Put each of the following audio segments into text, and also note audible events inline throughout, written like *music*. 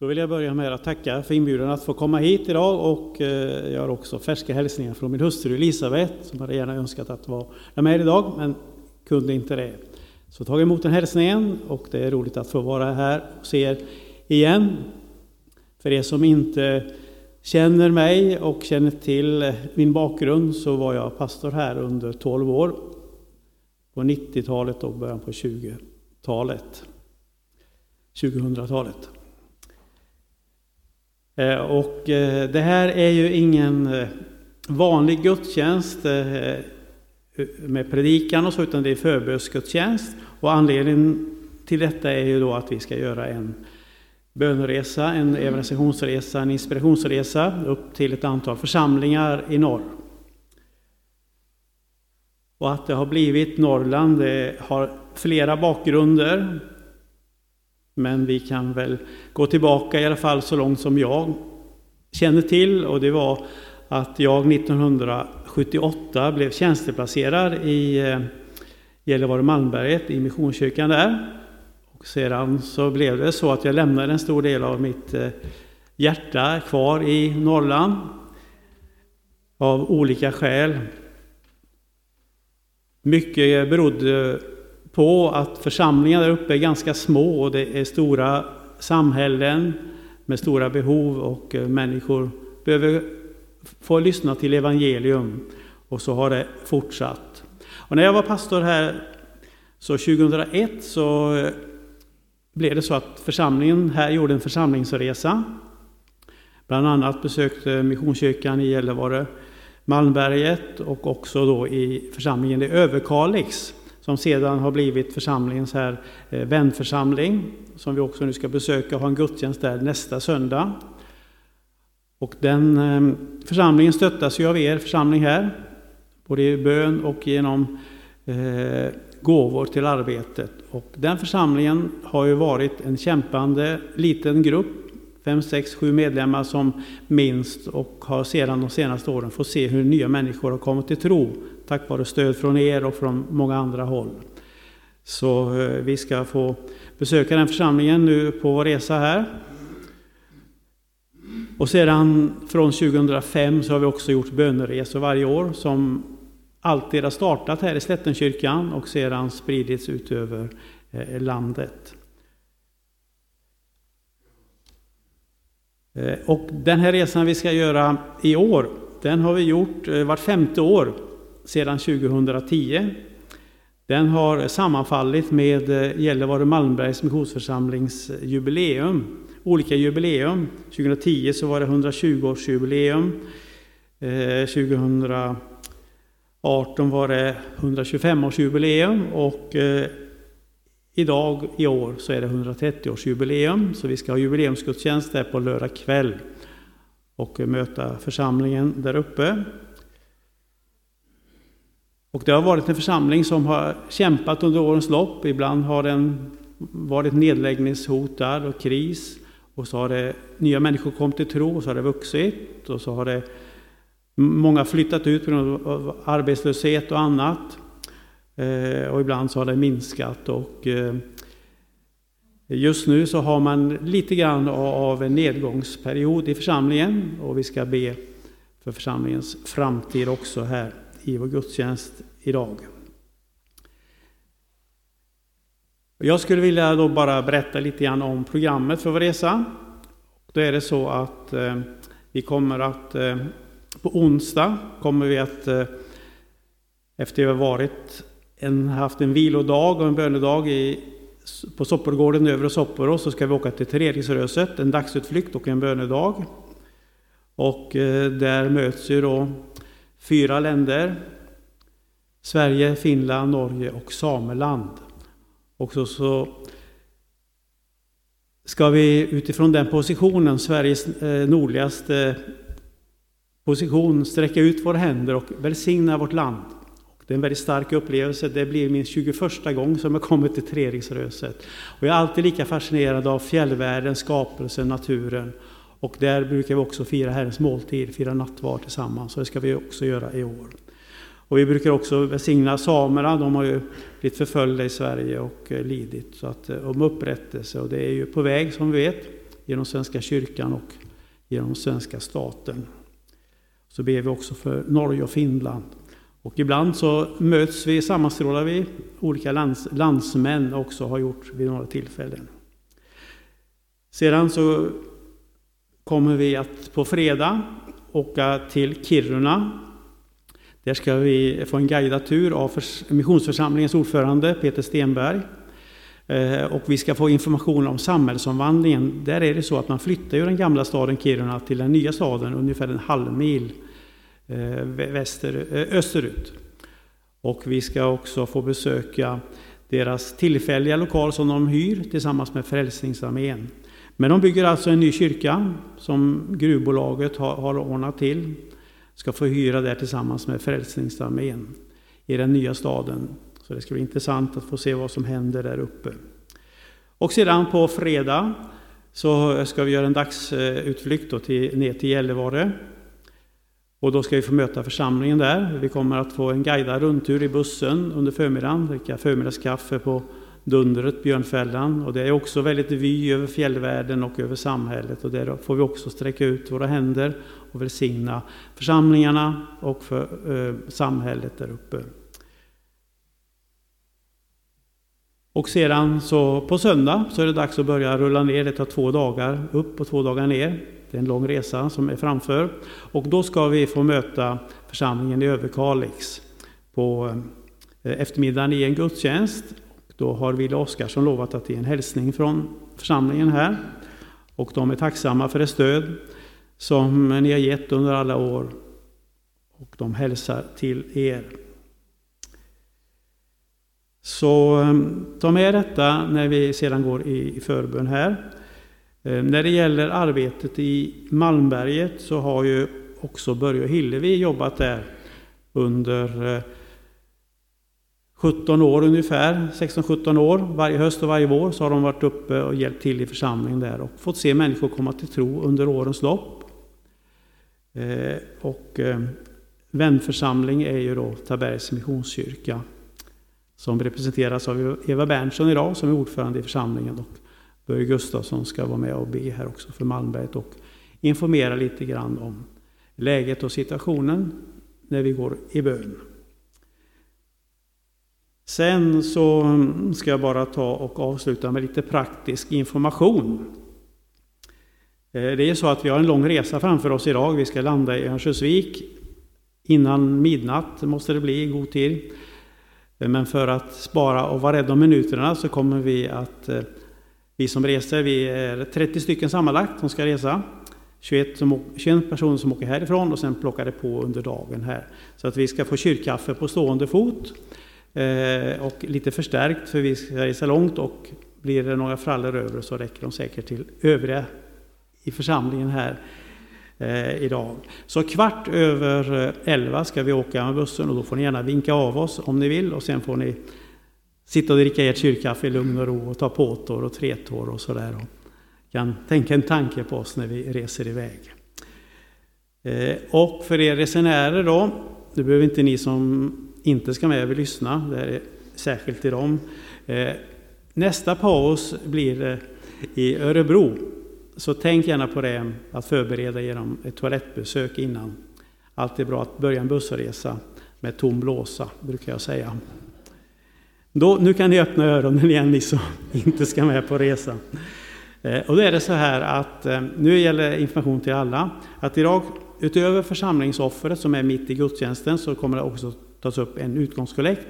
Då vill jag börja med att tacka för inbjudan att få komma hit idag och eh, jag har också färska hälsningar från min hustru Elisabeth som hade gärna önskat att vara med idag men kunde inte det. Så tag emot den hälsningen och det är roligt att få vara här och se er igen. För er som inte känner mig och känner till min bakgrund så var jag pastor här under 12 år. På 90-talet och början på 20-talet. 2000-talet. Eh, och eh, det här är ju ingen eh, vanlig gudstjänst med predikan och så, utan det är förbönsgudstjänst. Och anledningen till detta är ju då att vi ska göra en böneresa, en evangelisationsresa, en inspirationsresa upp till ett antal församlingar i norr. Och att det har blivit Norrland, det har flera bakgrunder. Men vi kan väl gå tillbaka i alla fall så långt som jag känner till och det var att jag 1978 blev tjänsteplacerad i eh, Gällivare-Malmberget i Missionskyrkan där. Och sedan så blev det så att jag lämnade en stor del av mitt eh, hjärta kvar i Norrland av olika skäl. Mycket berodde på att församlingarna där uppe är ganska små och det är stora samhällen med stora behov och eh, människor behöver få lyssna till evangelium. Och så har det fortsatt. Och när jag var pastor här så 2001 så eh, blev det så att församlingen här gjorde en församlingsresa. Bland annat besökte Missionskyrkan i Gällivare Malmberget och också då i församlingen i Överkalix som sedan har blivit församlingens här eh, vänförsamling, som vi också nu ska besöka och ha en gudstjänst där nästa söndag. Och den eh, församlingen stöttas ju av er församling här, både i bön och genom eh, gåvor till arbetet. Och den församlingen har ju varit en kämpande liten grupp fem, sex, sju medlemmar som minst och har sedan de senaste åren fått se hur nya människor har kommit till tro tack vare stöd från er och från många andra håll. Så eh, vi ska få besöka den församlingen nu på vår resa här. Och sedan från 2005 så har vi också gjort böneresor varje år som alltid har startat här i Slättenkyrkan och sedan spridits ut över eh, landet. Eh, och den här resan vi ska göra i år, den har vi gjort vart femte år sedan 2010. Den har sammanfallit med eh, Gällivare Malmbergs missionsförsamlings jubileum, olika jubileum. 2010 så var det 120-årsjubileum. 2018 eh, var det 125-årsjubileum och eh, Idag i år så är det 130-årsjubileum, så vi ska ha jubileumsgudstjänst där på lördag kväll och möta församlingen där uppe. Och det har varit en församling som har kämpat under årens lopp. Ibland har den varit nedläggningshotad och kris. Och så har det nya människor kommit till tro och så har det vuxit. Och så har det många flyttat ut på grund av arbetslöshet och annat. Eh, och ibland så har det minskat. Och eh, just nu så har man lite grann av en nedgångsperiod i församlingen och vi ska be för församlingens framtid också här i vår gudstjänst idag. Jag skulle vilja då bara berätta lite grann om programmet för vår resa. Då är det så att eh, vi kommer att eh, på onsdag kommer vi att eh, efter att ha varit en, haft en vilodag och en bönedag i, på Soppergården Övre Soppero, så ska vi åka till Treriksröset, en dagsutflykt och en bönedag. Och eh, där möts ju då fyra länder. Sverige, Finland, Norge och Sameland. Och så, så ska vi utifrån den positionen, Sveriges eh, nordligaste position, sträcka ut våra händer och välsigna vårt land. Det är en väldigt stark upplevelse. Det blir min 21 gång som jag kommer till Treriksröset. Och jag är alltid lika fascinerad av fjällvärlden, skapelsen, naturen. Och där brukar vi också fira Herrens måltid, fira nattvard tillsammans. Och det ska vi också göra i år. Och vi brukar också välsigna samerna. De har ju blivit förföljda i Sverige och eh, lidit. Så att, eh, om upprättelse. Och det är ju på väg som vi vet genom Svenska kyrkan och genom svenska staten. Så ber vi också för Norge och Finland. Och ibland så möts vi, sammanstrålar vi, olika lands, landsmän också har gjort vid några tillfällen. Sedan så kommer vi att på fredag åka till Kiruna. Där ska vi få en guidad tur av missionsförsamlingens ordförande Peter Stenberg. Eh, och vi ska få information om samhällsomvandlingen. Där är det så att man flyttar ju den gamla staden Kiruna till den nya staden ungefär en halv mil eh, väster, eh, österut. Och vi ska också få besöka deras tillfälliga lokal som de hyr tillsammans med Frälsningsarmén. Men de bygger alltså en ny kyrka som gruvbolaget har, har ordnat till. Ska få hyra där tillsammans med Frälsningsarmén i den nya staden. Så det ska bli intressant att få se vad som händer där uppe. Och sedan på fredag så ska vi göra en dagsutflykt då till, ner till Gällivare. Och då ska vi få möta församlingen där. Vi kommer att få en guidad rundtur i bussen under förmiddagen, dricka förmiddagskaffe på Dundret, Björnfällan. Och det är också väldigt vy över fjällvärlden och över samhället. Och där får vi också sträcka ut våra händer och välsigna församlingarna och för, eh, samhället där uppe. Och sedan så på söndag så är det dags att börja rulla ner. Det tar två dagar upp och två dagar ner. Det är en lång resa som är framför. Och då ska vi få möta församlingen i Överkalix på eh, eftermiddagen i en gudstjänst. Då har Wille Oskarsson lovat att ge en hälsning från församlingen här. Och de är tacksamma för det stöd som ni har gett under alla år. Och de hälsar till er. Så ehm, ta med detta när vi sedan går i förbön här. Ehm, när det gäller arbetet i Malmberget så har ju också Börje och Hillevi jobbat där under eh, 17 år ungefär, 16-17 år. Varje höst och varje vår så har de varit uppe och hjälpt till i församlingen där och fått se människor komma till tro under årens lopp. Eh, och eh, vänförsamling är ju då Tabergs Missionskyrka som representeras av Eva Berntsson idag som är ordförande i församlingen. Och Börje Gustafsson ska vara med och be här också för Malmberget och informera lite grann om läget och situationen när vi går i bön. Sen så ska jag bara ta och avsluta med lite praktisk information. Eh, det är så att vi har en lång resa framför oss idag. Vi ska landa i Örnsköldsvik innan midnatt, måste det bli i god tid. Eh, men för att spara och vara rädda om minuterna så kommer vi att, eh, vi som reser, vi är 30 stycken sammanlagt som ska resa. 21, som, 21 personer som åker härifrån och sen plockar det på under dagen här. Så att vi ska få kyrkkaffe på stående fot. Eh, och lite förstärkt för vi ska resa långt och blir det några frallor över så räcker de säkert till övriga i församlingen här eh, idag. Så kvart över eh, elva ska vi åka med bussen och då får ni gärna vinka av oss om ni vill och sen får ni sitta och dricka ert kyrkkaffe i lugn och ro och ta påtår och tretår och sådär. Och kan tänka en tanke på oss när vi reser iväg. Eh, och för er resenärer då, det behöver inte ni som inte ska med vill lyssna, det är särskilt till dem. Eh, nästa paus blir eh, i Örebro så tänk gärna på det, att förbereda genom ett toalettbesök innan. Alltid bra att börja en bussresa med tom blåsa, brukar jag säga. Då, nu kan ni öppna öronen igen, ni som *laughs* inte ska med på resan. Eh, och då är det så här att, nu gäller information till alla, att idag utöver församlingsoffret som är mitt i gudstjänsten så kommer det också tas upp en utgångskollekt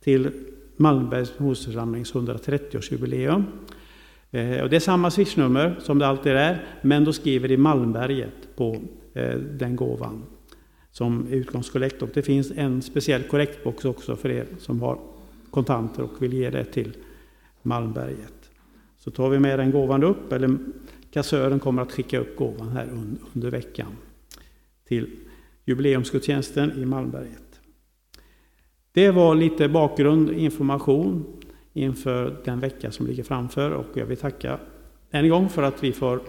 till Malmbergs Moseförsamlings 130-årsjubileum. Eh, och det är samma swishnummer som det alltid är, men då skriver de Malmberget på eh, den gåvan som utgångskollekt. Och det finns en speciell kollektbox också för er som har kontanter och vill ge det till Malmberget. Så tar vi med den gåvan upp, eller kassören kommer att skicka upp gåvan här under veckan till jubileumsgudstjänsten i Malmberget. Det var lite bakgrund, information inför den vecka som ligger framför. Och jag vill tacka en gång för att vi får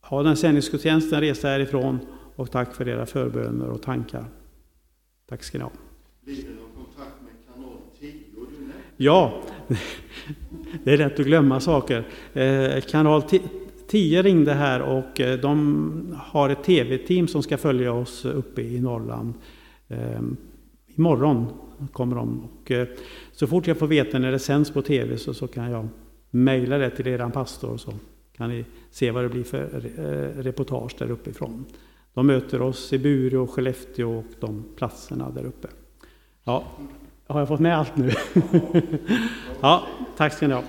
ha den sändningsgudstjänsten, resa härifrån. Och tack för era förböner och tankar. Tack ska ni ha. Blir det någon kontakt med kanal 10? Ja, *laughs* det är lätt att glömma saker. Eh, kanal tio ringde här och eh, de har ett tv-team som ska följa oss uppe i Norrland. Ehm, imorgon kommer de. Och eh, så fort jag får veta när det sänds på tv så, så kan jag mejla det till eran pastor så kan ni se vad det blir för eh, reportage där uppifrån. De möter oss i Bureå, Skellefteå och de platserna där uppe. Ja, har jag fått med allt nu? *laughs* ja, tack ska ni ha.